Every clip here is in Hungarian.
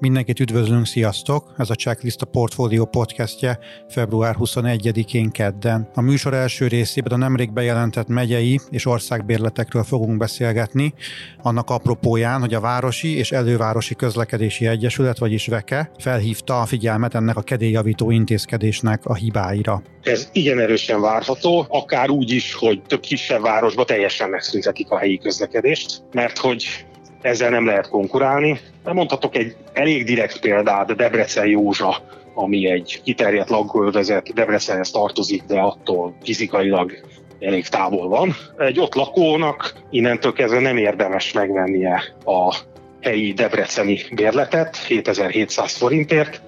Mindenkit üdvözlünk, sziasztok! Ez a Checklist a Portfolio podcastje február 21-én kedden. A műsor első részében a nemrég bejelentett megyei és országbérletekről fogunk beszélgetni, annak apropóján, hogy a Városi és Elővárosi Közlekedési Egyesület, vagyis VEKE felhívta a figyelmet ennek a kedélyjavító intézkedésnek a hibáira. Ez igen erősen várható, akár úgy is, hogy több kisebb városba teljesen megszüntetik a helyi közlekedést, mert hogy ezzel nem lehet konkurálni. De mondhatok egy elég direkt példát, Debrecen Józsa, ami egy kiterjedt lakóövezet, Debrecenhez tartozik, de attól fizikailag elég távol van. Egy ott lakónak innentől kezdve nem érdemes megvennie a helyi debreceni bérletet 7700 forintért,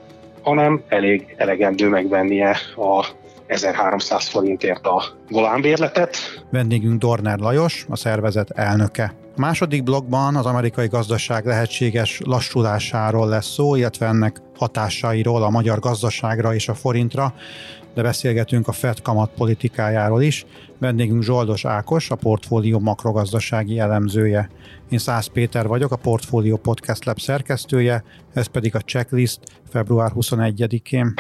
hanem elég elegendő megvennie a 1300 forintért a volánbérletet. Vendégünk Dorner Lajos, a szervezet elnöke. Második blogban az amerikai gazdaság lehetséges lassulásáról lesz szó, illetve ennek hatásairól a magyar gazdaságra és a forintra, de beszélgetünk a Fed kamat politikájáról is. Vendégünk Zsoldos Ákos, a portfólió makrogazdasági elemzője. Én Szász Péter vagyok, a Portfólió Podcast Lab szerkesztője, ez pedig a checklist február 21-én.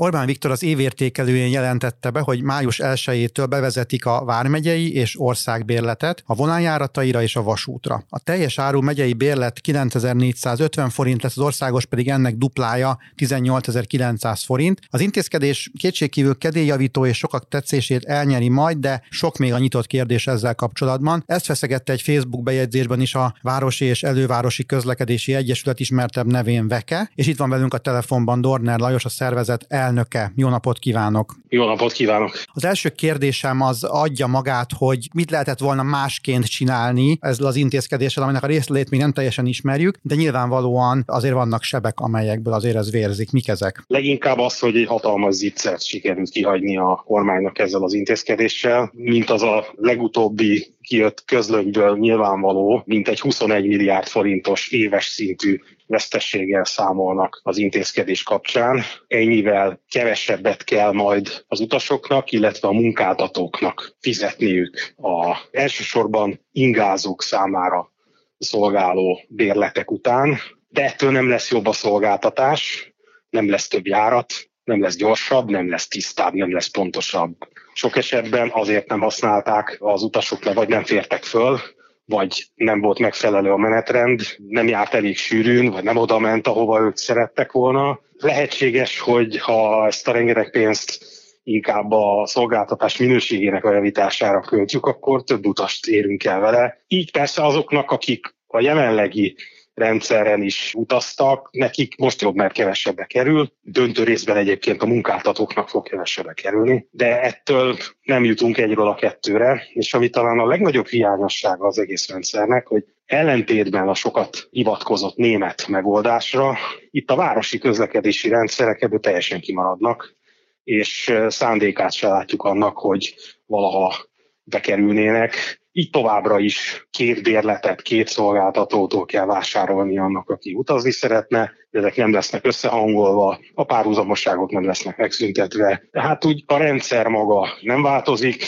Orbán Viktor az évértékelőjén jelentette be, hogy május 1-től bevezetik a vármegyei és országbérletet a vonaljárataira és a vasútra. A teljes áru megyei bérlet 9450 forint lesz, az országos pedig ennek duplája 18900 forint. Az intézkedés kétségkívül kedélyjavító és sokak tetszését elnyeri majd, de sok még a nyitott kérdés ezzel kapcsolatban. Ezt feszegette egy Facebook bejegyzésben is a Városi és Elővárosi Közlekedési Egyesület ismertebb nevén Veke, és itt van velünk a telefonban Dorner Lajos, a szervezet el elnöke. Jó napot kívánok! Jó napot kívánok! Az első kérdésem az adja magát, hogy mit lehetett volna másként csinálni ezzel az intézkedéssel, aminek a részletét még nem teljesen ismerjük, de nyilvánvalóan azért vannak sebek, amelyekből azért ez vérzik. Mik ezek? Leginkább az, hogy egy hatalmas zicsert sikerült kihagyni a kormánynak ezzel az intézkedéssel, mint az a legutóbbi kijött közlönyből nyilvánvaló, mint egy 21 milliárd forintos éves szintű vesztességgel számolnak az intézkedés kapcsán. Ennyivel kevesebbet kell majd az utasoknak, illetve a munkáltatóknak fizetniük a elsősorban ingázók számára szolgáló bérletek után, de ettől nem lesz jobb a szolgáltatás, nem lesz több járat, nem lesz gyorsabb, nem lesz tisztább, nem lesz pontosabb. Sok esetben azért nem használták az utasok le, vagy nem fértek föl, vagy nem volt megfelelő a menetrend, nem járt elég sűrűn, vagy nem oda ment, ahova ők szerettek volna. Lehetséges, hogy ha ezt a rengeteg pénzt inkább a szolgáltatás minőségének a javítására költjük, akkor több utast érünk el vele. Így persze azoknak, akik a jelenlegi rendszeren is utaztak, nekik most jobb, mert kevesebbe kerül, döntő részben egyébként a munkáltatóknak fog kevesebbe kerülni, de ettől nem jutunk egyről a kettőre, és ami talán a legnagyobb hiányossága az egész rendszernek, hogy ellentétben a sokat hivatkozott német megoldásra, itt a városi közlekedési rendszerek ebből teljesen kimaradnak, és szándékát se látjuk annak, hogy valaha bekerülnének. Így továbbra is két bérletet, két szolgáltatótól kell vásárolni annak, aki utazni szeretne, ezek nem lesznek összehangolva, a párhuzamosságok nem lesznek megszüntetve. Tehát úgy a rendszer maga nem változik,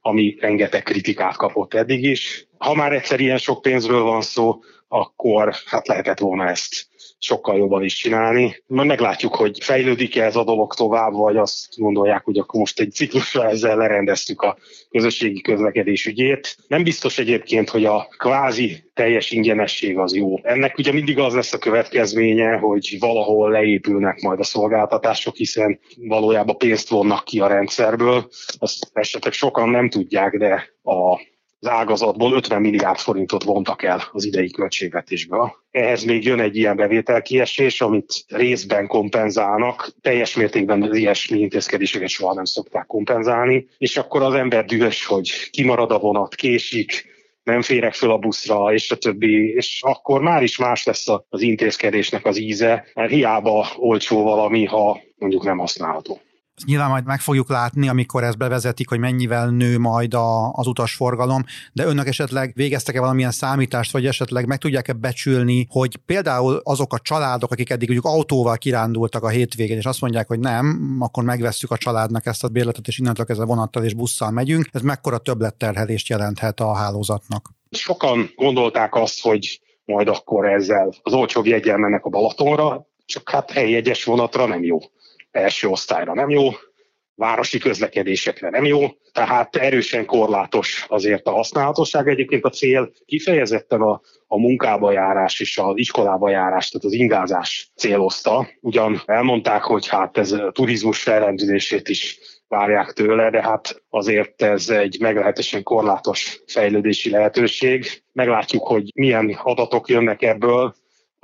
ami rengeteg kritikát kapott eddig is. Ha már egyszer ilyen sok pénzről van szó, akkor hát lehetett volna ezt sokkal jobban is csinálni. Majd meglátjuk, hogy fejlődik-e ez a dolog tovább, vagy azt gondolják, hogy akkor most egy ciklusra ezzel lerendeztük a közösségi közlekedés ügyét. Nem biztos egyébként, hogy a kvázi teljes ingyenesség az jó. Ennek ugye mindig az lesz a következménye, hogy valahol leépülnek majd a szolgáltatások, hiszen valójában pénzt vonnak ki a rendszerből. Azt esetleg sokan nem tudják, de a az ágazatból 50 milliárd forintot vontak el az idei költségvetésből. Ehhez még jön egy ilyen bevételkiesés, amit részben kompenzálnak, teljes mértékben az ilyesmi intézkedéseket soha nem szokták kompenzálni, és akkor az ember dühös, hogy kimarad a vonat, késik, nem férek föl a buszra, és a többi, és akkor már is más lesz az intézkedésnek az íze, mert hiába olcsó valami, ha mondjuk nem használható. Ezt nyilván majd meg fogjuk látni, amikor ezt bevezetik, hogy mennyivel nő majd a, az utasforgalom, de önök esetleg végeztek-e valamilyen számítást, vagy esetleg meg tudják-e becsülni, hogy például azok a családok, akik eddig mondjuk autóval kirándultak a hétvégén, és azt mondják, hogy nem, akkor megvesszük a családnak ezt a bérletet, és innentől kezdve vonattal és busszal megyünk, ez mekkora többletterhelést jelenthet a hálózatnak? Sokan gondolták azt, hogy majd akkor ezzel az olcsóbb jegyen mennek a Balatonra, csak hát helyjegyes vonatra nem jó. Első osztályra nem jó, városi közlekedésekre nem jó, tehát erősen korlátos azért a használatosság. Egyébként a cél kifejezetten a, a munkába járás és az iskolába járás, tehát az ingázás célozta. Ugyan elmondták, hogy hát ez a turizmus felrendülését is várják tőle, de hát azért ez egy meglehetősen korlátos fejlődési lehetőség. Meglátjuk, hogy milyen adatok jönnek ebből,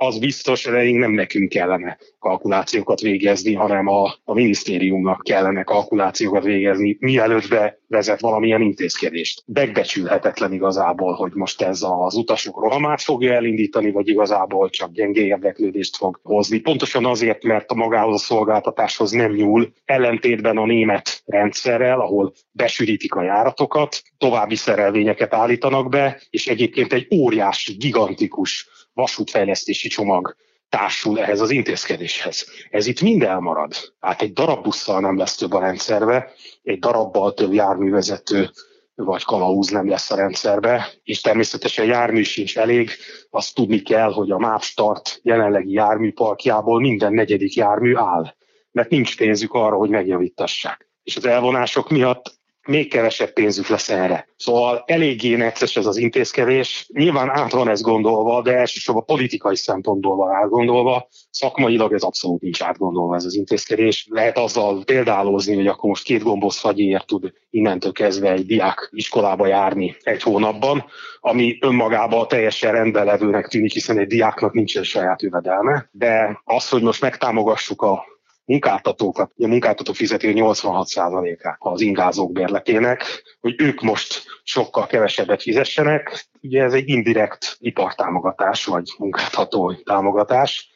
az biztos, hogy nem nekünk kellene kalkulációkat végezni, hanem a, a minisztériumnak kellene kalkulációkat végezni, mielőtt bevezet valamilyen intézkedést. Megbecsülhetetlen igazából, hogy most ez az utasok rohamát fogja elindítani, vagy igazából csak gyengé érdeklődést fog hozni. Pontosan azért, mert a magához a szolgáltatáshoz nem nyúl, ellentétben a német rendszerrel, ahol besűrítik a járatokat, további szerelvényeket állítanak be, és egyébként egy óriási, gigantikus vasútfejlesztési csomag társul ehhez az intézkedéshez. Ez itt mind elmarad. Hát egy darab busszal nem lesz több a rendszerbe, egy darabbal több járművezető vagy kalauz nem lesz a rendszerbe, és természetesen jármű sincs elég. Azt tudni kell, hogy a MÁV-start jelenlegi járműparkjából minden negyedik jármű áll, mert nincs pénzük arra, hogy megjavítassák. És az elvonások miatt még kevesebb pénzük lesz erre. Szóval eléggé necces ez az intézkedés. Nyilván át van ez gondolva, de elsősorban politikai szempontból van átgondolva. Szakmailag ez abszolút nincs átgondolva ez az intézkedés. Lehet azzal példálozni, hogy akkor most két gombosz fagyéért tud innentől kezdve egy diák iskolába járni egy hónapban, ami önmagában teljesen rendben levőnek tűnik, hiszen egy diáknak nincsen saját jövedelme. De az, hogy most megtámogassuk a munkáltatókat, a munkáltató fizeti a 86%-át az ingázók bérletének, hogy ők most sokkal kevesebbet fizessenek. Ugye ez egy indirekt ipartámogatás, vagy munkáltató támogatás.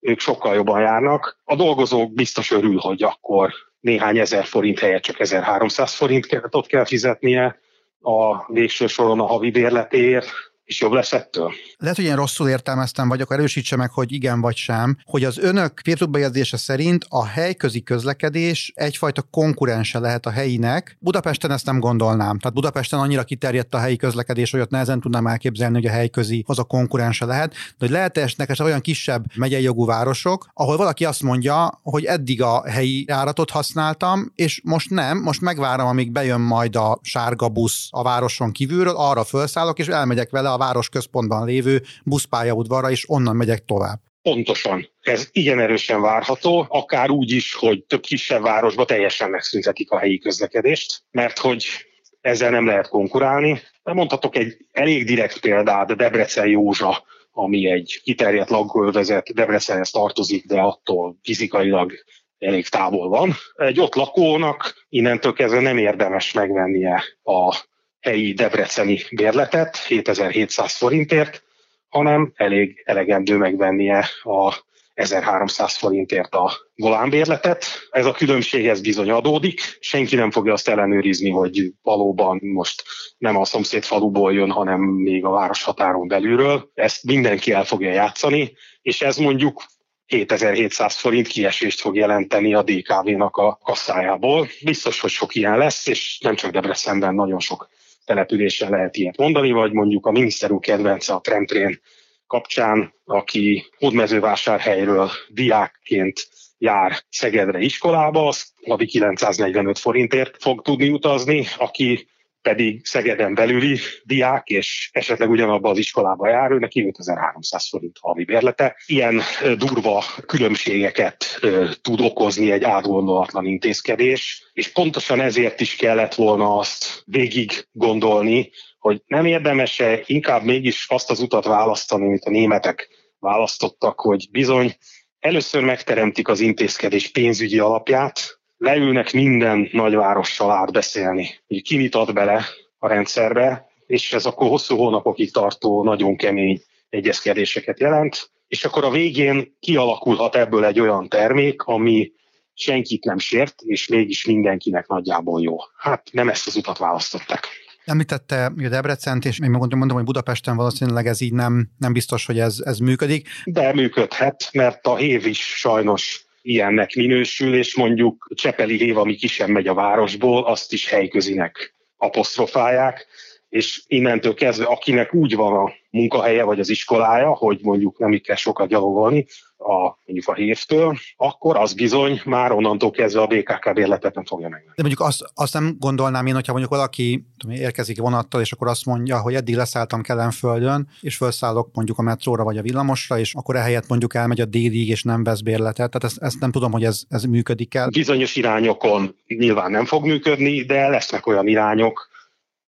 Ők sokkal jobban járnak. A dolgozók biztos örül, hogy akkor néhány ezer forint helyett csak 1300 forint ott kell fizetnie a végső soron a havi bérletéért, és jobb lesz ettől. Lehet, hogy én rosszul értelmeztem, vagy akkor erősítse meg, hogy igen vagy sem, hogy az önök bejegyzése szerint a helyközi közlekedés egyfajta konkurense lehet a helyinek. Budapesten ezt nem gondolnám. Tehát Budapesten annyira kiterjedt a helyi közlekedés, hogy ott nehezen tudnám elképzelni, hogy a helyközi az a konkurense lehet. De hogy lehet esnek olyan kisebb megyei jogú városok, ahol valaki azt mondja, hogy eddig a helyi járatot használtam, és most nem, most megvárom, amíg bejön majd a sárga busz a városon kívülről, arra felszállok, és elmegyek vele a város központban lévő buszpályaudvarra, és onnan megyek tovább. Pontosan. Ez igen erősen várható, akár úgy is, hogy több kisebb városba teljesen megszüntetik a helyi közlekedést, mert hogy ezzel nem lehet konkurálni. De mondhatok egy elég direkt példát, Debrecen Józsa, ami egy kiterjedt lakóövezet, Debrecenhez tartozik, de attól fizikailag elég távol van. Egy ott lakónak innentől kezdve nem érdemes megvennie a helyi debreceni bérletet 7700 forintért, hanem elég elegendő megvennie a 1300 forintért a volánbérletet. Ez a különbség ez bizony adódik. Senki nem fogja azt ellenőrizni, hogy valóban most nem a szomszéd faluból jön, hanem még a város határon belülről. Ezt mindenki el fogja játszani, és ez mondjuk 7700 forint kiesést fog jelenteni a DKV-nak a kasszájából. Biztos, hogy sok ilyen lesz, és nem csak Debrecenben, nagyon sok településen lehet ilyet mondani, vagy mondjuk a miniszter úr kedvence a Tremtrén kapcsán, aki Hódmezővásárhelyről diákként jár Szegedre iskolába, az havi 945 forintért fog tudni utazni, aki pedig Szegeden belüli diák, és esetleg ugyanabba az iskolába jár, ő neki 5300 forint havi bérlete. Ilyen durva különbségeket tud okozni egy átgondolatlan intézkedés, és pontosan ezért is kellett volna azt végig gondolni, hogy nem érdemes-e inkább mégis azt az utat választani, amit a németek választottak, hogy bizony először megteremtik az intézkedés pénzügyi alapját, leülnek minden nagyvárossal átbeszélni, hogy ki mit ad bele a rendszerbe, és ez akkor hosszú hónapokig tartó, nagyon kemény egyezkedéseket jelent, és akkor a végén kialakulhat ebből egy olyan termék, ami senkit nem sért, és mégis mindenkinek nagyjából jó. Hát nem ezt az utat választották. Említette a Debrecent, és én mondom, mondom, hogy Budapesten valószínűleg ez így nem, nem biztos, hogy ez, ez működik. De működhet, mert a hév is sajnos ilyennek minősül, és mondjuk Csepeli hév, ami ki sem megy a városból, azt is helyközinek apostrofálják, és innentől kezdve, akinek úgy van a munkahelye vagy az iskolája, hogy mondjuk nem kell sokat gyalogolni a, mondjuk a hévtől, akkor az bizony már onnantól kezdve a BKK bérletet nem fogja megvenni. De mondjuk azt, azt nem gondolnám én, hogyha mondjuk valaki tudom, érkezik vonattal, és akkor azt mondja, hogy eddig leszálltam Kelenföldön, és felszállok mondjuk a metróra vagy a villamosra, és akkor ehelyett mondjuk elmegy a délig, és nem vesz bérletet. Tehát ezt, ezt nem tudom, hogy ez, ez működik el. Bizonyos irányokon nyilván nem fog működni, de lesznek olyan irányok,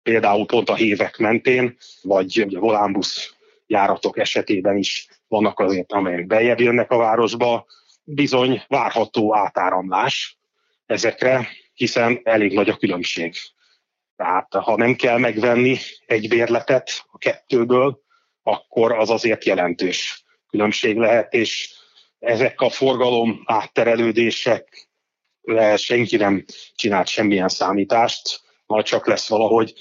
például pont a hévek mentén, vagy a volánbusz járatok esetében is vannak azért, amelyek bejebb jönnek a városba, bizony várható átáramlás ezekre, hiszen elég nagy a különbség. Tehát ha nem kell megvenni egy bérletet a kettőből, akkor az azért jelentős különbség lehet, és ezek a forgalom átterelődések senki nem csinált semmilyen számítást, majd csak lesz valahogy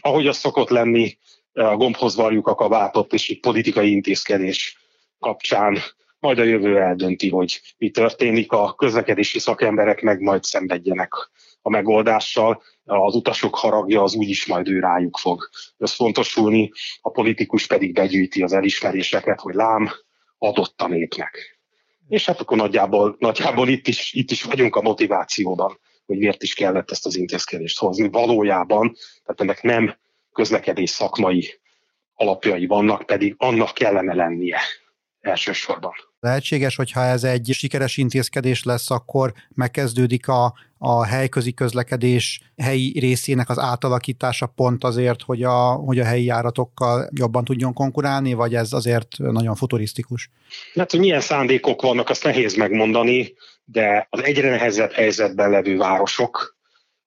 ahogy az szokott lenni, a gombhoz varjuk a kabátot, és egy politikai intézkedés kapcsán majd a jövő eldönti, hogy mi történik. A közlekedési szakemberek meg majd szenvedjenek a megoldással. Az utasok haragja az úgyis majd ő rájuk fog összfontosulni, a politikus pedig begyűjti az elismeréseket, hogy lám, adott a népnek. És hát akkor nagyjából, nagyjából itt, is, itt is vagyunk a motivációban hogy miért is kellett ezt az intézkedést hozni. Valójában, tehát ennek nem közlekedés szakmai alapjai vannak, pedig annak kellene lennie elsősorban. Lehetséges, hogyha ez egy sikeres intézkedés lesz, akkor megkezdődik a, a helyközi közlekedés helyi részének az átalakítása pont azért, hogy a, hogy a helyi járatokkal jobban tudjon konkurálni, vagy ez azért nagyon futurisztikus? Hát, hogy milyen szándékok vannak, azt nehéz megmondani, de az egyre nehezebb helyzetben levő városok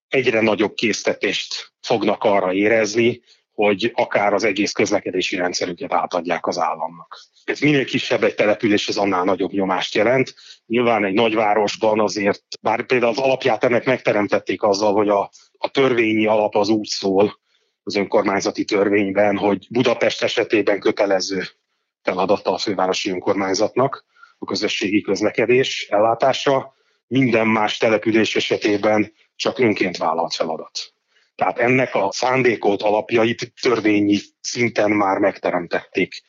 egyre nagyobb késztetést fognak arra érezni, hogy akár az egész közlekedési rendszerüket átadják az államnak. Ez minél kisebb egy település, az annál nagyobb nyomást jelent. Nyilván egy nagyvárosban azért, bár például az alapját ennek megteremtették azzal, hogy a, a törvényi alap az úgy szól az önkormányzati törvényben, hogy Budapest esetében kötelező feladata a fővárosi önkormányzatnak a közösségi közlekedés ellátása, minden más település esetében csak önként vállalt feladat. Tehát ennek a szándékot alapjait törvényi szinten már megteremtették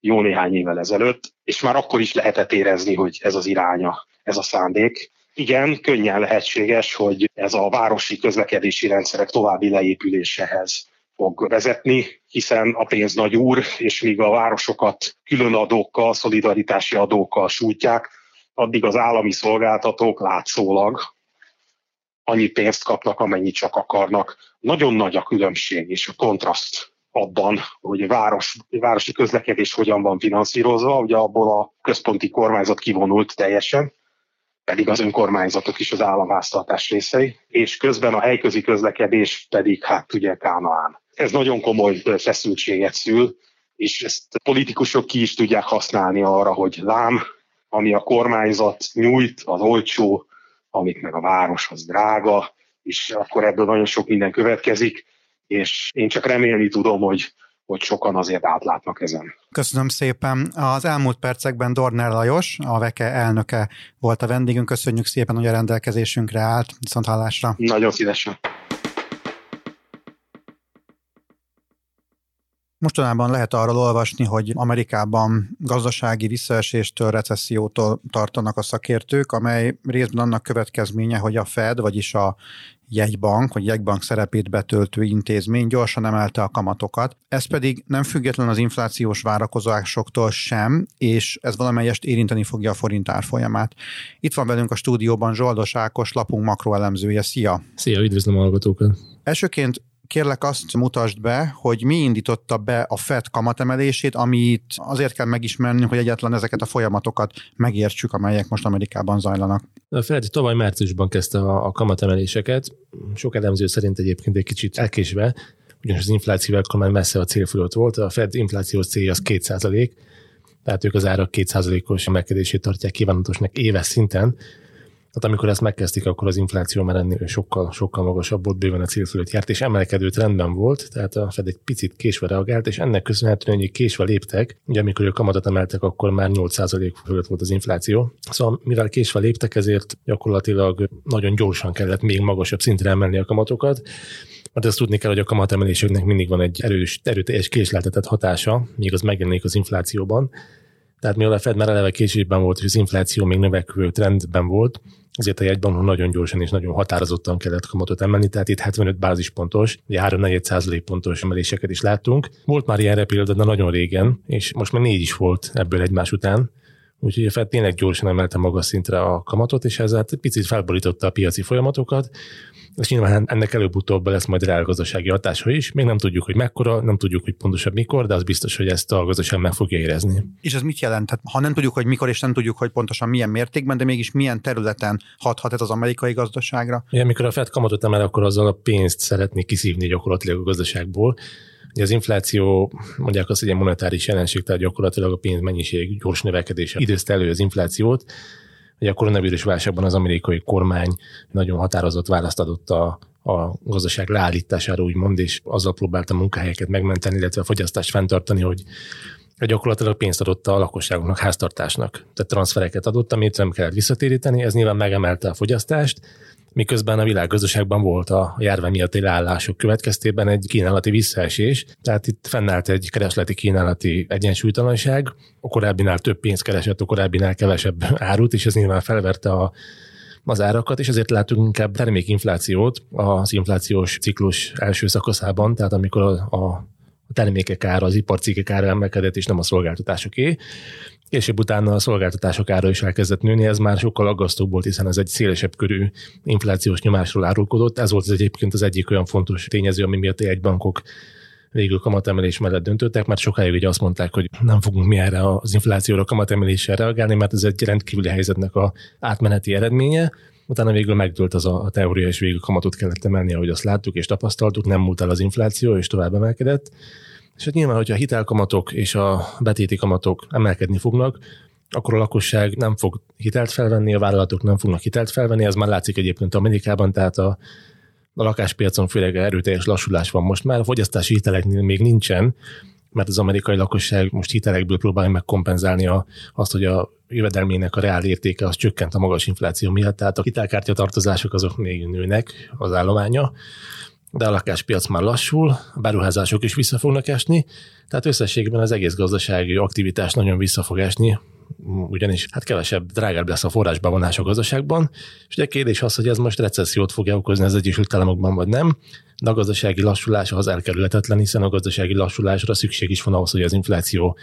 jó néhány évvel ezelőtt, és már akkor is lehetett érezni, hogy ez az iránya, ez a szándék. Igen, könnyen lehetséges, hogy ez a városi közlekedési rendszerek további leépüléséhez fog vezetni, hiszen a pénz nagy úr, és míg a városokat külön adókkal, szolidaritási adókkal sújtják, addig az állami szolgáltatók látszólag annyi pénzt kapnak, amennyit csak akarnak. Nagyon nagy a különbség és a kontraszt abban, hogy város, városi közlekedés hogyan van finanszírozva, ugye abból a központi kormányzat kivonult teljesen, pedig az önkormányzatok is az államháztartás részei, és közben a helyközi közlekedés pedig hát ugye Kánaán. Ez nagyon komoly feszültséget szül, és ezt a politikusok ki is tudják használni arra, hogy lám, ami a kormányzat nyújt, az olcsó, amit meg a város az drága, és akkor ebből nagyon sok minden következik, és én csak remélni tudom, hogy hogy sokan azért átlátnak ezen. Köszönöm szépen. Az elmúlt percekben Dorner Lajos, a VEKE elnöke volt a vendégünk. Köszönjük szépen, hogy a rendelkezésünkre állt. Viszont hallásra. Nagyon szívesen. Mostanában lehet arról olvasni, hogy Amerikában gazdasági visszaeséstől, recessziótól tartanak a szakértők, amely részben annak következménye, hogy a Fed, vagyis a jegybank, vagy jegybank szerepét betöltő intézmény gyorsan emelte a kamatokat. Ez pedig nem független az inflációs várakozásoktól sem, és ez valamelyest érinteni fogja a forint árfolyamát. Itt van velünk a stúdióban Zsoldos Ákos, lapunk makroelemzője. Szia! Szia, üdvözlöm a hallgatókat! Elsőként kérlek azt mutasd be, hogy mi indította be a FED kamatemelését, amit azért kell megismernünk, hogy egyetlen ezeket a folyamatokat megértsük, amelyek most Amerikában zajlanak. A FED tavaly márciusban kezdte a, kamatemeléseket, sok elemző szerint egyébként egy kicsit elkésve, ugyanis az infláció akkor már messze a cél volt, a Fed inflációs célja az 2 tehát ők az árak 2%-os emelkedését tartják kívánatosnak éves szinten, Hát amikor ezt megkezdték, akkor az infláció már ennél sokkal, sokkal magasabb volt, bőven a cél fölött járt, és emelkedő trendben volt, tehát a Fed egy picit késve reagált, és ennek köszönhetően, hogy késve léptek, ugye amikor a kamatot emeltek, akkor már 8% fölött volt az infláció. Szóval mivel késve léptek, ezért gyakorlatilag nagyon gyorsan kellett még magasabb szintre emelni a kamatokat, mert ezt tudni kell, hogy a kamatemeléseknek mindig van egy erős, erőteljes késleltetett hatása, míg az megjelenik az inflációban. Tehát mivel a Fed már eleve késésben volt, és az infláció még növekvő trendben volt, ezért a jegybank nagyon gyorsan és nagyon határozottan kellett kamatot emelni, tehát itt 75 bázispontos, ugye 3-4 százalék pontos emeléseket is láttunk. Volt már ilyen példa, de nagyon régen, és most már négy is volt ebből egymás után. Úgyhogy a Fed tényleg gyorsan emelte magas szintre a kamatot, és ezzel picit felborította a piaci folyamatokat, és nyilván ennek előbb-utóbb lesz majd reálgazdasági hatása is. Még nem tudjuk, hogy mekkora, nem tudjuk, hogy pontosabb mikor, de az biztos, hogy ezt a gazdaság meg fogja érezni. És ez mit jelent? Hát, ha nem tudjuk, hogy mikor, és nem tudjuk, hogy pontosan milyen mértékben, de mégis milyen területen hathat ez az amerikai gazdaságra? Igen, amikor a Fed kamatot emel, akkor azzal a pénzt szeretné kiszívni gyakorlatilag a gazdaságból. Ugye az infláció, mondják azt, hogy egy monetáris jelenség, tehát gyakorlatilag a pénz mennyiség gyors növekedése időzte elő az inflációt, Ugye a koronavírus válságban az amerikai kormány nagyon határozott választ adott a, a gazdaság leállítására, úgymond, és azzal próbálta munkahelyeket megmenteni, illetve a fogyasztást fenntartani, hogy gyakorlatilag pénzt adott a lakosságoknak, háztartásnak. Tehát transfereket adott, amit nem kellett visszatéríteni, ez nyilván megemelte a fogyasztást, miközben a világgazdaságban volt a járvány miatti leállások következtében egy kínálati visszaesés, tehát itt fennállt egy keresleti kínálati egyensúlytalanság, a korábbinál több pénzt keresett, a korábbinál kevesebb árut, és ez nyilván felverte a az árakat, és ezért látunk inkább termékinflációt az inflációs ciklus első szakaszában, tehát amikor a, a termékek ára, az iparcikkek ára emelkedett, és nem a szolgáltatásoké. Később utána a szolgáltatások ára is elkezdett nőni, ez már sokkal aggasztóbb volt, hiszen ez egy szélesebb körű inflációs nyomásról árulkodott. Ez volt az egyébként az egyik olyan fontos tényező, ami miatt egy bankok végül kamatemelés mellett döntöttek, mert sokáig ugye azt mondták, hogy nem fogunk mi erre az inflációra kamatemeléssel reagálni, mert ez egy rendkívüli helyzetnek a átmeneti eredménye. Utána végül megdőlt az a, a teória, és végül kamatot kellett emelni, ahogy azt láttuk és tapasztaltuk, nem múlt el az infláció, és tovább emelkedett. És hát nyilván, hogyha a hitelkamatok és a betéti kamatok emelkedni fognak, akkor a lakosság nem fog hitelt felvenni, a vállalatok nem fognak hitelt felvenni, ez már látszik egyébként Amerikában, tehát a, a lakáspiacon főleg erőteljes lassulás van most már, a fogyasztási hiteleknél még nincsen, mert az amerikai lakosság most hitelekből próbálja megkompenzálni a, azt, hogy a jövedelmének a reál értéke az csökkent a magas infláció miatt, tehát a hitelkártya tartozások azok még nőnek az állománya, de a lakáspiac már lassul, a beruházások is vissza fognak esni, tehát összességben az egész gazdasági aktivitás nagyon vissza fog esni, ugyanis hát kevesebb, drágább lesz a forrásbevonás a gazdaságban, és ugye kérdés az, hogy ez most recessziót fogja okozni az Egyesült Államokban, vagy nem, de a gazdasági lassulás az elkerülhetetlen, hiszen a gazdasági lassulásra szükség is van ahhoz, hogy az infláció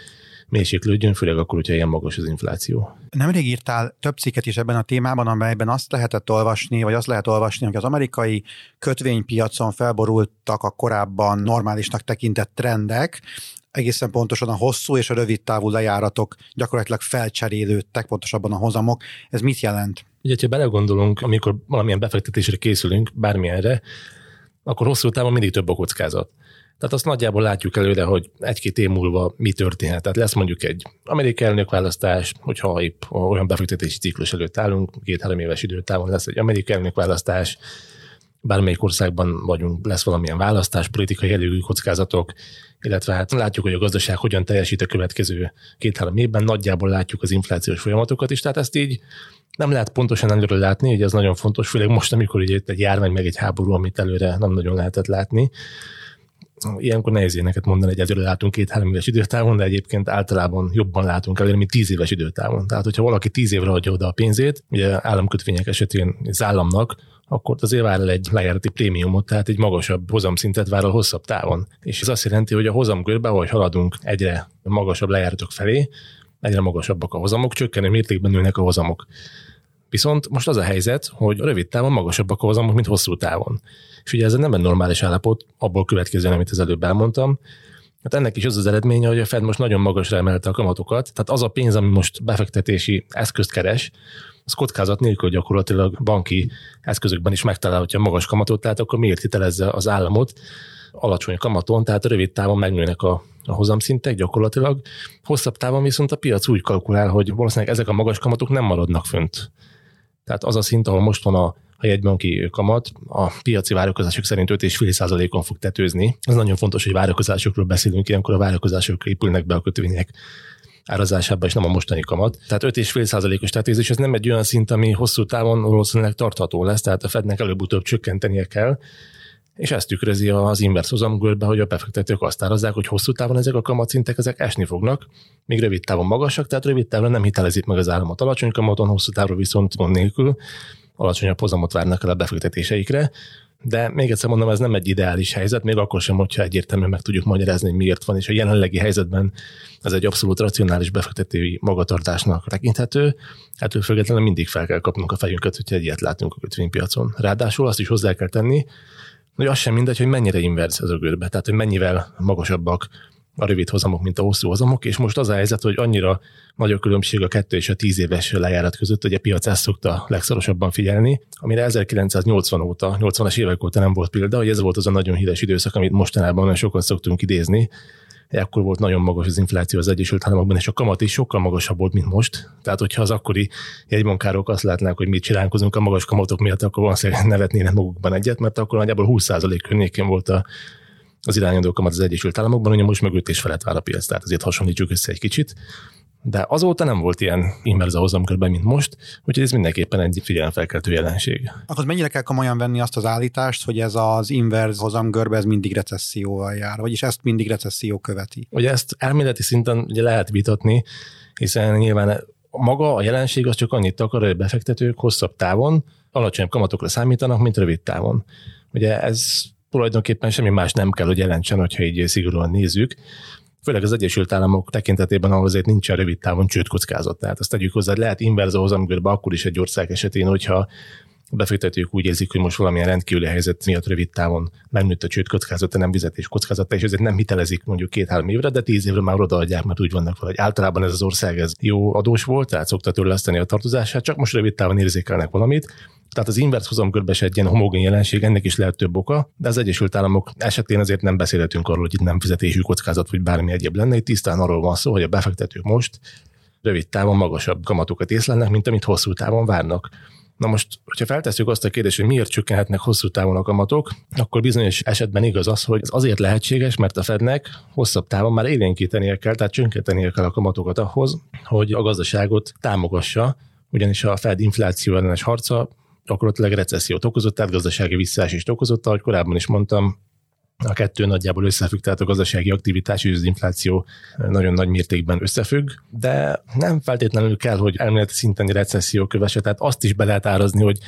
mélyséklődjön, főleg akkor, hogyha ilyen magas az infláció. Nemrég írtál több cikket is ebben a témában, amelyben azt lehetett olvasni, vagy azt lehet olvasni, hogy az amerikai kötvénypiacon felborultak a korábban normálisnak tekintett trendek, egészen pontosan a hosszú és a rövid távú lejáratok gyakorlatilag felcserélődtek, pontosabban a hozamok. Ez mit jelent? Ugye, ha belegondolunk, amikor valamilyen befektetésre készülünk, bármilyenre, akkor hosszú távon mindig több a kockázat. Tehát azt nagyjából látjuk előre, hogy egy-két év múlva mi történhet. Tehát lesz mondjuk egy amerikai elnökválasztás, hogyha épp olyan befektetési ciklus előtt állunk, két-három éves időtávon lesz egy amerikai elnökválasztás, bármelyik országban vagyunk, lesz valamilyen választás, politikai jellegű kockázatok, illetve hát látjuk, hogy a gazdaság hogyan teljesít a következő két-három évben, nagyjából látjuk az inflációs folyamatokat is, tehát ezt így nem lehet pontosan előre látni, hogy ez nagyon fontos, főleg most, amikor ugye egy járvány meg egy háború, amit előre nem nagyon lehetett látni. Ilyenkor nehéz ilyeneket mondani, hogy előre látunk két-három éves időtávon, de egyébként általában jobban látunk előre, mint tíz éves időtávon. Tehát, hogyha valaki tíz évre adja oda a pénzét, ugye államkötvények esetén az államnak, akkor azért vár el egy lejárati prémiumot, tehát egy magasabb hozamszintet vár el hosszabb távon. És ez azt jelenti, hogy a hozamkörbe, ahogy haladunk egyre magasabb lejáratok felé, egyre magasabbak a hozamok, csökkenő mértékben nőnek a hozamok. Viszont most az a helyzet, hogy rövid távon magasabbak a hozamok, mint hosszú távon. És ugye ez nem egy normális állapot, abból következően, amit az előbb elmondtam. Hát ennek is az az eredménye, hogy a Fed most nagyon magasra emelte a kamatokat, tehát az a pénz, ami most befektetési eszközt keres, az kockázat nélkül gyakorlatilag banki eszközökben is megtalálhatja magas kamatot, tehát akkor miért hitelezze az államot alacsony kamaton, tehát rövid távon megnőnek a, a hozamszintek gyakorlatilag. Hosszabb távon viszont a piac úgy kalkulál, hogy valószínűleg ezek a magas kamatok nem maradnak fönt Tehát az a szint, ahol most van a a jegybanki kamat a piaci várakozások szerint 5,5%-on fog tetőzni. Ez nagyon fontos, hogy várakozásokról beszélünk, ilyenkor a várakozások épülnek be a kötvények árazásába, és nem a mostani kamat. Tehát 5,5%-os tetőzés, ez nem egy olyan szint, ami hosszú távon valószínűleg tartható lesz, tehát a Fednek előbb-utóbb csökkentenie kell, és ezt tükrözi az inverse hozamgörbe, hogy a befektetők azt árazzák, hogy hosszú távon ezek a kamatszintek ezek esni fognak, még rövid távon magasak, tehát rövid távon nem hitelezik meg az államot alacsony kamaton, hosszú távra viszont gond nélkül alacsonyabb hozamot várnak el a befektetéseikre. De még egyszer mondom, ez nem egy ideális helyzet, még akkor sem, hogyha egyértelműen meg tudjuk magyarázni, hogy miért van, és a jelenlegi helyzetben ez egy abszolút racionális befektetői magatartásnak tekinthető. Ettől függetlenül mindig fel kell kapnunk a fejünket, hogyha egy ilyet látunk a kötvénypiacon. Ráadásul azt is hozzá kell tenni, hogy az sem mindegy, hogy mennyire inverz ez a görbe, tehát hogy mennyivel magasabbak a rövid hozamok, mint a hosszú hozamok, és most az a helyzet, hogy annyira nagy a különbség a kettő és a tíz éves lejárat között, hogy a piac ezt szokta legszorosabban figyelni, amire 1980 óta, 80-as évek óta nem volt példa, hogy ez volt az a nagyon híres időszak, amit mostanában nagyon sokat szoktunk idézni, Ekkor volt nagyon magas az infláció az Egyesült Államokban, és a kamat is sokkal magasabb volt, mint most. Tehát, hogyha az akkori jegybankárok azt látnák, hogy mit csinálkozunk a magas kamatok miatt, akkor valószínűleg nevetnének magukban egyet, mert akkor nagyjából 20% környékén volt a, az irányadó kamat az Egyesült Államokban, ugye most 5 és felett vár a piac, tehát azért hasonlítsuk össze egy kicsit. De azóta nem volt ilyen inverza hozamkörben, mint most, úgyhogy ez mindenképpen egy figyelemfelkeltő jelenség. Akkor mennyire kell komolyan venni azt az állítást, hogy ez az inverz hozamgörbe ez mindig recesszióval jár, vagyis ezt mindig recesszió követi? Ugye ezt elméleti szinten ugye lehet vitatni, hiszen nyilván maga a jelenség az csak annyit akar, hogy a befektetők hosszabb távon alacsonyabb kamatokra számítanak, mint rövid távon. Ugye ez tulajdonképpen semmi más nem kell, hogy jelentsen, hogyha így szigorúan nézzük főleg az Egyesült Államok tekintetében, ahol azért nincsen rövid távon csődkockázat. Tehát azt tegyük hozzá, lehet inverza hozamgörbe akkor is egy ország esetén, hogyha a befektetők úgy érzik, hogy most valamilyen rendkívüli helyzet miatt rövid távon megnőtt a csőd kockázata, nem fizetés kockázata, és ezért nem hitelezik mondjuk két-három évre, de tíz évre már odaadják, mert úgy vannak hogy általában ez az ország ez jó adós volt, tehát szokta törleszteni a tartozását, csak most rövid távon érzékelnek valamit, tehát az inverse hozamkörbe se egy ilyen homogén jelenség, ennek is lehet több oka, de az Egyesült Államok esetén azért nem beszélhetünk arról, hogy itt nem fizetésű kockázat, vagy bármi egyéb lenne. Itt tisztán arról van szó, hogy a befektetők most rövid távon magasabb kamatokat észlelnek, mint amit hosszú távon várnak. Na most, hogyha feltesszük azt a kérdést, hogy miért csökkenhetnek hosszú távon a kamatok, akkor bizonyos esetben igaz az, hogy ez azért lehetséges, mert a Fednek hosszabb távon már élénkítenie kell, tehát csökkentenie kell a kamatokat ahhoz, hogy a gazdaságot támogassa, ugyanis a Fed infláció ellenes harca gyakorlatilag recessziót okozott, tehát gazdasági visszaesést okozott, ahogy korábban is mondtam, a kettő nagyjából összefügg, tehát a gazdasági aktivitás és az infláció nagyon nagy mértékben összefügg, de nem feltétlenül kell, hogy elméleti szinten recesszió kövesse, tehát azt is be lehet árazni, hogy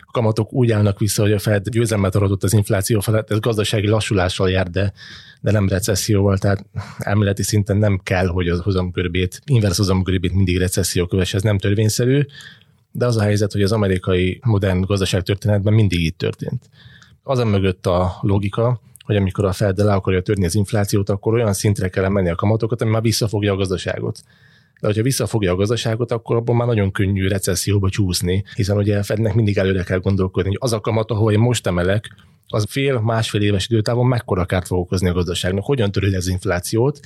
a kamatok úgy állnak vissza, hogy a Fed győzelmet adott az infláció felett, ez gazdasági lassulással jár, de, de nem recesszióval, tehát elméleti szinten nem kell, hogy az hozamkörbét, inverse hozamkörbét mindig recesszió kövesse, ez nem törvényszerű, de az a helyzet, hogy az amerikai modern gazdaságtörténetben mindig így történt. Az a mögött a logika, hogy amikor a Fed le akarja törni az inflációt, akkor olyan szintre kell emelni a kamatokat, ami már visszafogja a gazdaságot. De hogyha visszafogja a gazdaságot, akkor abban már nagyon könnyű recesszióba csúszni, hiszen ugye a Fednek mindig előre kell gondolkodni, hogy az a kamat, ahol én most emelek, az fél, másfél éves időtávon mekkora kárt fog okozni a gazdaságnak, hogyan törő az inflációt,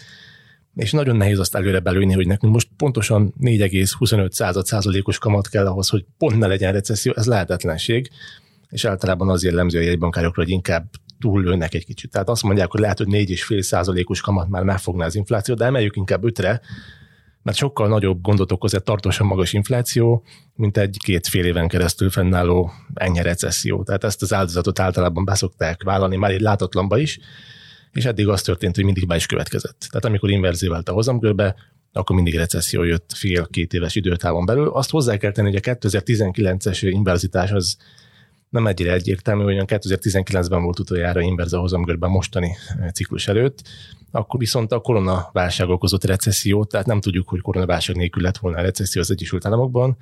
és nagyon nehéz azt előre belőni, hogy nekünk most pontosan 4,25 százalékos kamat kell ahhoz, hogy pont ne legyen recesszió, ez lehetetlenség, és általában az jellemző a jegybankárokra, hogy inkább túllőnek egy kicsit. Tehát azt mondják, hogy lehet, hogy 4,5 százalékos kamat már megfogná az inflációt, de emeljük inkább 5-re, mert sokkal nagyobb gondot okoz egy tartósan magas infláció, mint egy két fél éven keresztül fennálló enyhe recesszió. Tehát ezt az áldozatot általában beszokták vállalni, már egy látatlanba is, és eddig az történt, hogy mindig be is következett. Tehát amikor inverzé vált a hozamkörbe, akkor mindig recesszió jött fél-két éves időtávon belül. Azt hozzá kell tenni, hogy a 2019-es inverzitás az nem egyre egyértelmű, olyan 2019-ben volt utoljára inverz a hozamgörben mostani eh, ciklus előtt, akkor viszont a koronaválság okozott recesszió, tehát nem tudjuk, hogy koronaválság nélkül lett volna a recesszió az Egyesült Államokban,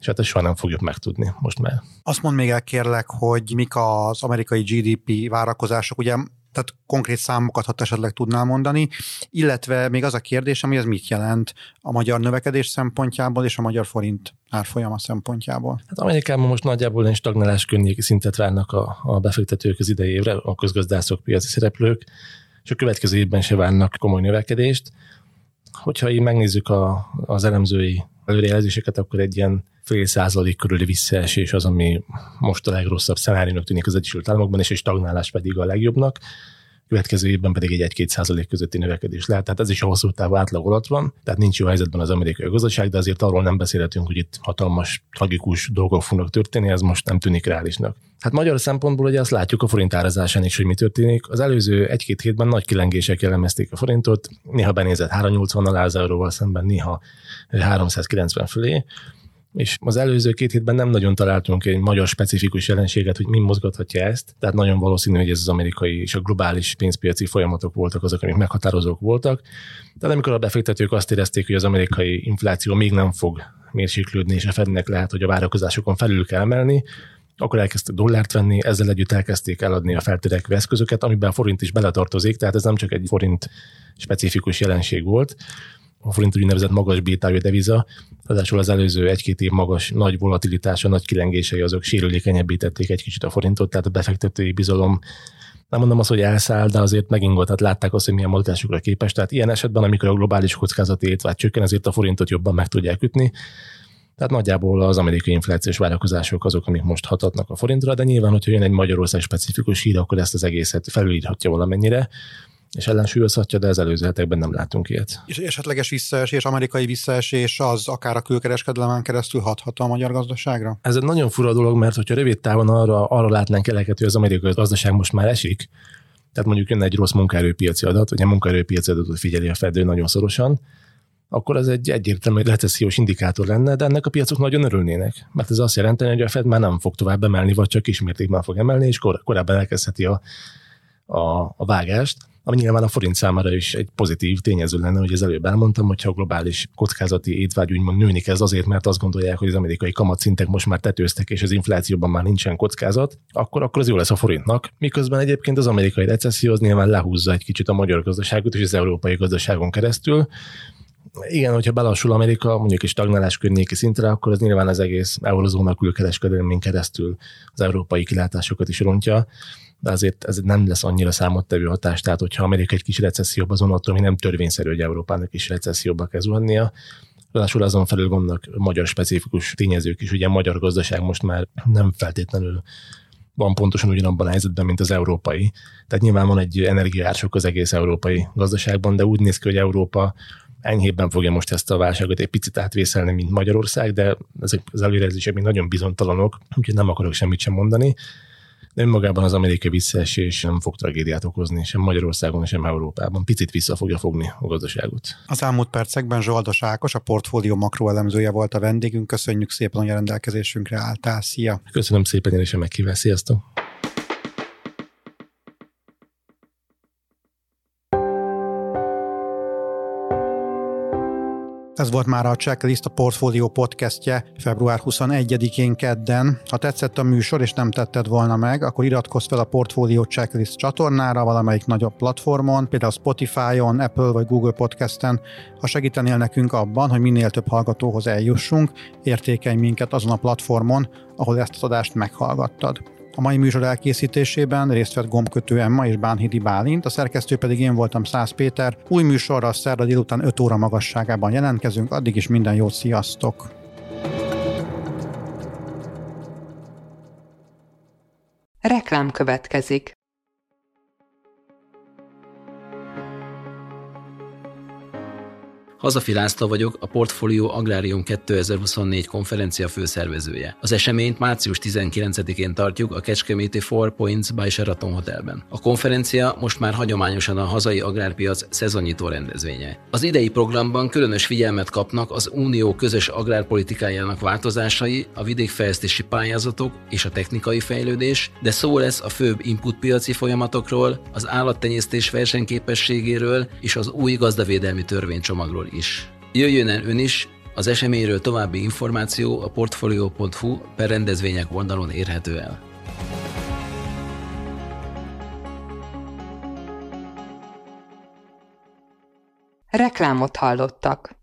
és hát ezt soha nem fogjuk megtudni most már. Azt mond még el kérlek, hogy mik az amerikai GDP várakozások. Ugye tehát konkrét számokat, ha esetleg tudnál mondani, illetve még az a kérdés, ami az mit jelent a magyar növekedés szempontjából és a magyar forint árfolyama szempontjából. Hát Amerikában most nagyjából egy stagnálás környéki szintet várnak a, a befektetők az idei évre, a közgazdászok, piaci szereplők, és a következő évben se várnak komoly növekedést. Hogyha így megnézzük a, az elemzői előrejelzéseket, akkor egy ilyen fél százalék körüli visszaesés az, ami most a legrosszabb szenáriónak tűnik az Egyesült Államokban, és egy stagnálás pedig a legjobbnak következő évben pedig egy 1-2 százalék közötti növekedés lehet. Tehát ez is a hosszú távú átlag alatt van, tehát nincs jó helyzetben az amerikai gazdaság, de azért arról nem beszélhetünk, hogy itt hatalmas, tragikus dolgok fognak történni, ez most nem tűnik reálisnak. Hát magyar szempontból ugye azt látjuk a forint árazásán is, hogy mi történik. Az előző egy-két hétben nagy kilengések jellemezték a forintot, néha benézett 380 alá az euróval szemben, néha 390 fölé és az előző két hétben nem nagyon találtunk egy magyar specifikus jelenséget, hogy mi mozgathatja ezt, tehát nagyon valószínű, hogy ez az amerikai és a globális pénzpiaci folyamatok voltak azok, amik meghatározók voltak. De amikor a befektetők azt érezték, hogy az amerikai infláció még nem fog mérséklődni, és a Fednek lehet, hogy a várakozásokon felül kell emelni, akkor elkezdtek dollárt venni, ezzel együtt elkezdték eladni a feltörekvő eszközöket, amiben a forint is beletartozik, tehát ez nem csak egy forint specifikus jelenség volt, a forint úgynevezett magas bétájú deviza, ráadásul az előző egy-két év magas nagy volatilitása, nagy kilengései azok sérülékenyebbé tették egy kicsit a forintot, tehát a befektetői bizalom nem mondom azt, hogy elszáll, de azért megingott, tehát látták azt, hogy milyen mozgásukra képes. Tehát ilyen esetben, amikor a globális kockázati vagy csökken, ezért a forintot jobban meg tudják ütni. Tehát nagyjából az amerikai inflációs várakozások azok, amik most hatatnak a forintra, de nyilván, hogyha jön egy Magyarország specifikus hír, akkor ezt az egészet felülírhatja valamennyire és ellensúlyozhatja, de az előző hetekben nem látunk ilyet. És esetleges visszaesés, amerikai visszaesés az akár a külkereskedelemen keresztül hathat a magyar gazdaságra? Ez egy nagyon fura dolog, mert hogyha rövid távon arra, arra látnánk eleket, hogy az amerikai gazdaság most már esik, tehát mondjuk jönne egy rossz munkaerőpiaci adat, vagy a munkaerőpiaci adatot figyeli a Fedő nagyon szorosan, akkor ez egy egyértelmű recessziós indikátor lenne, de ennek a piacok nagyon örülnének, mert ez azt jelenti, hogy a Fed már nem fog tovább emelni, vagy csak kismértékben fog emelni, és kor- korábban elkezdheti a, a, a vágást ami nyilván a forint számára is egy pozitív tényező lenne, hogy az előbb elmondtam, hogyha a globális kockázati étvágy úgymond nőni kezd azért, mert azt gondolják, hogy az amerikai kamatszintek most már tetőztek, és az inflációban már nincsen kockázat, akkor, akkor az jó lesz a forintnak. Miközben egyébként az amerikai recesszió az nyilván lehúzza egy kicsit a magyar gazdaságot és az európai gazdaságon keresztül, igen, hogyha belassul Amerika mondjuk is stagnálás környéki szintre, akkor az nyilván az egész eurozóna külkereskedelmén keresztül az európai kilátásokat is rontja de azért ez nem lesz annyira számottevő hatás. Tehát, hogyha Amerika egy kis recesszióba azon attól, ami nem törvényszerű, hogy Európának is recesszióba kell zuhannia. Ráadásul azon felül vannak magyar specifikus tényezők is. Ugye a magyar gazdaság most már nem feltétlenül van pontosan ugyanabban a helyzetben, mint az európai. Tehát nyilván van egy energiársok az egész európai gazdaságban, de úgy néz ki, hogy Európa enyhébben fogja most ezt a válságot egy picit átvészelni, mint Magyarország, de ezek az előrejelzések még nagyon bizonytalanok, úgyhogy nem akarok semmit sem mondani de önmagában az amerikai visszaesés nem fog tragédiát okozni, sem Magyarországon, sem Európában. Picit vissza fogja fogni a gazdaságot. Az elmúlt percekben Zsoldos Ákos, a portfólió makroelemzője volt a vendégünk. Köszönjük szépen, hogy a rendelkezésünkre álltál. Szia! Köszönöm szépen, én is a meghívást. Sziasztok! Ez volt már a Checklist a Portfolio podcastje február 21-én kedden. Ha tetszett a műsor és nem tetted volna meg, akkor iratkozz fel a Portfolio Checklist csatornára valamelyik nagyobb platformon, például Spotify-on, Apple vagy Google Podcasten. Ha segítenél nekünk abban, hogy minél több hallgatóhoz eljussunk, értékelj minket azon a platformon, ahol ezt az adást meghallgattad. A mai műsor elkészítésében részt vett gombkötő Emma és Bánhidi Bálint, a szerkesztő pedig én voltam Száz Péter. Új műsorral szerda délután 5 óra magasságában jelentkezünk, addig is minden jót, sziasztok! Reklám következik. Hazafi László vagyok, a Portfolio Agrárium 2024 konferencia főszervezője. Az eseményt március 19-én tartjuk a Kecskeméti Four Points by Sheraton Hotelben. A konferencia most már hagyományosan a hazai agrárpiac szezonnyitó rendezvénye. Az idei programban különös figyelmet kapnak az Unió közös agrárpolitikájának változásai, a vidékfejlesztési pályázatok és a technikai fejlődés, de szó lesz a főbb inputpiaci folyamatokról, az állattenyésztés versenyképességéről és az új gazdavédelmi törvénycsomagról is. Jöjjön el ön is, az eseményről további információ a portfolio.hu per rendezvények oldalon érhető el. Reklámot hallottak.